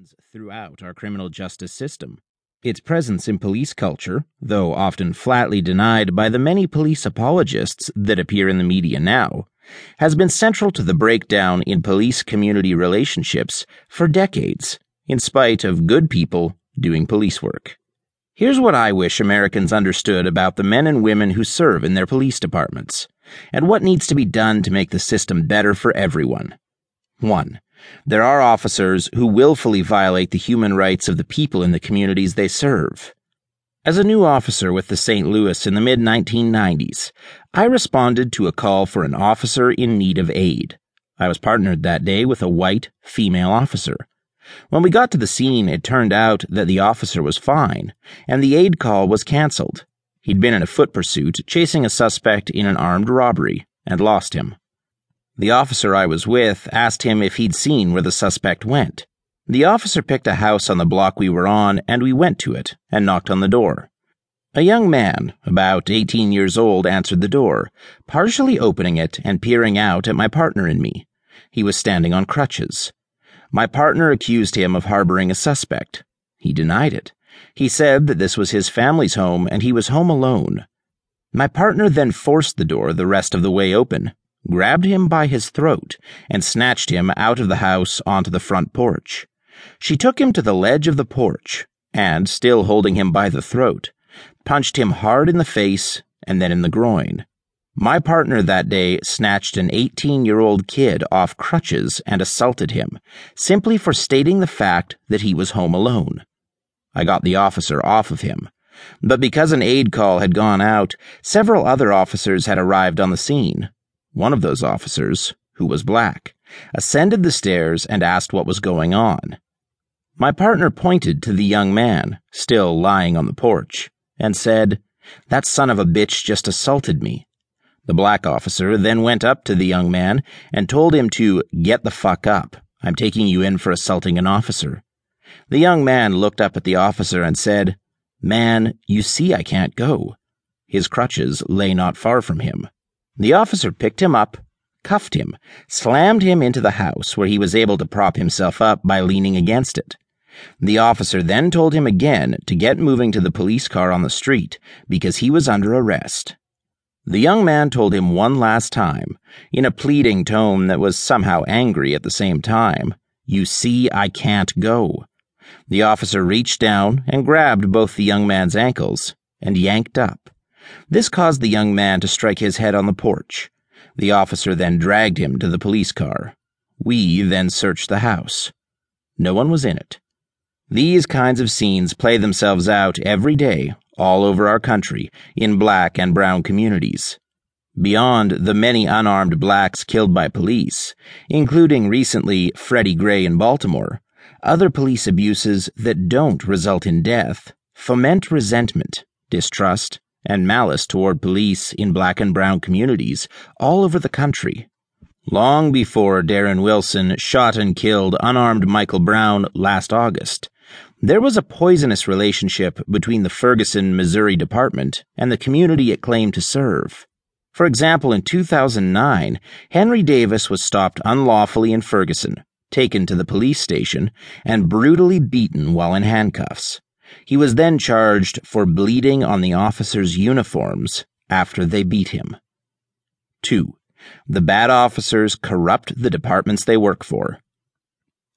runs throughout our criminal justice system. Its presence in police culture, though often flatly denied by the many police apologists that appear in the media now, has been central to the breakdown in police community relationships for decades, in spite of good people doing police work. Here's what I wish Americans understood about the men and women who serve in their police departments, and what needs to be done to make the system better for everyone. 1. There are officers who willfully violate the human rights of the people in the communities they serve. As a new officer with the St. Louis in the mid 1990s, I responded to a call for an officer in need of aid. I was partnered that day with a white, female officer. When we got to the scene, it turned out that the officer was fine, and the aid call was canceled. He'd been in a foot pursuit, chasing a suspect in an armed robbery, and lost him. The officer I was with asked him if he'd seen where the suspect went. The officer picked a house on the block we were on, and we went to it and knocked on the door. A young man, about 18 years old, answered the door, partially opening it and peering out at my partner and me. He was standing on crutches. My partner accused him of harboring a suspect. He denied it. He said that this was his family's home and he was home alone. My partner then forced the door the rest of the way open grabbed him by his throat, and snatched him out of the house onto the front porch. She took him to the ledge of the porch, and, still holding him by the throat, punched him hard in the face and then in the groin. My partner that day snatched an 18 year old kid off crutches and assaulted him, simply for stating the fact that he was home alone. I got the officer off of him. But because an aid call had gone out, several other officers had arrived on the scene, one of those officers, who was black, ascended the stairs and asked what was going on. My partner pointed to the young man, still lying on the porch, and said, That son of a bitch just assaulted me. The black officer then went up to the young man and told him to get the fuck up. I'm taking you in for assaulting an officer. The young man looked up at the officer and said, Man, you see I can't go. His crutches lay not far from him. The officer picked him up, cuffed him, slammed him into the house where he was able to prop himself up by leaning against it. The officer then told him again to get moving to the police car on the street because he was under arrest. The young man told him one last time, in a pleading tone that was somehow angry at the same time, You see, I can't go. The officer reached down and grabbed both the young man's ankles and yanked up. This caused the young man to strike his head on the porch. The officer then dragged him to the police car. We then searched the house. No one was in it. These kinds of scenes play themselves out every day all over our country in black and brown communities. Beyond the many unarmed blacks killed by police, including recently Freddie Gray in Baltimore, other police abuses that don't result in death foment resentment, distrust, and malice toward police in black and brown communities all over the country. Long before Darren Wilson shot and killed unarmed Michael Brown last August, there was a poisonous relationship between the Ferguson, Missouri Department and the community it claimed to serve. For example, in 2009, Henry Davis was stopped unlawfully in Ferguson, taken to the police station, and brutally beaten while in handcuffs. He was then charged for bleeding on the officers' uniforms after they beat him. 2. The bad officers corrupt the departments they work for.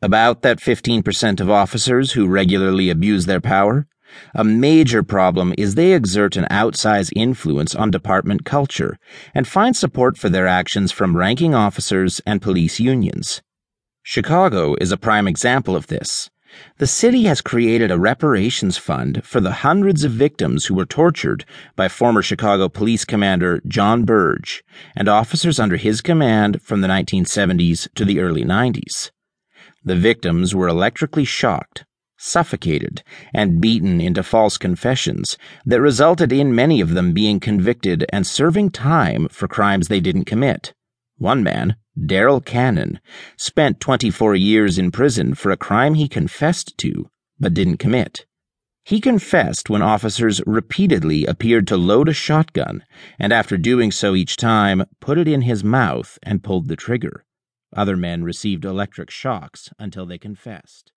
About that 15% of officers who regularly abuse their power, a major problem is they exert an outsized influence on department culture and find support for their actions from ranking officers and police unions. Chicago is a prime example of this. The city has created a reparations fund for the hundreds of victims who were tortured by former Chicago Police Commander John Burge and officers under his command from the 1970s to the early 90s. The victims were electrically shocked, suffocated, and beaten into false confessions that resulted in many of them being convicted and serving time for crimes they didn't commit. One man, Darrell Cannon, spent 24 years in prison for a crime he confessed to, but didn't commit. He confessed when officers repeatedly appeared to load a shotgun, and after doing so each time, put it in his mouth and pulled the trigger. Other men received electric shocks until they confessed.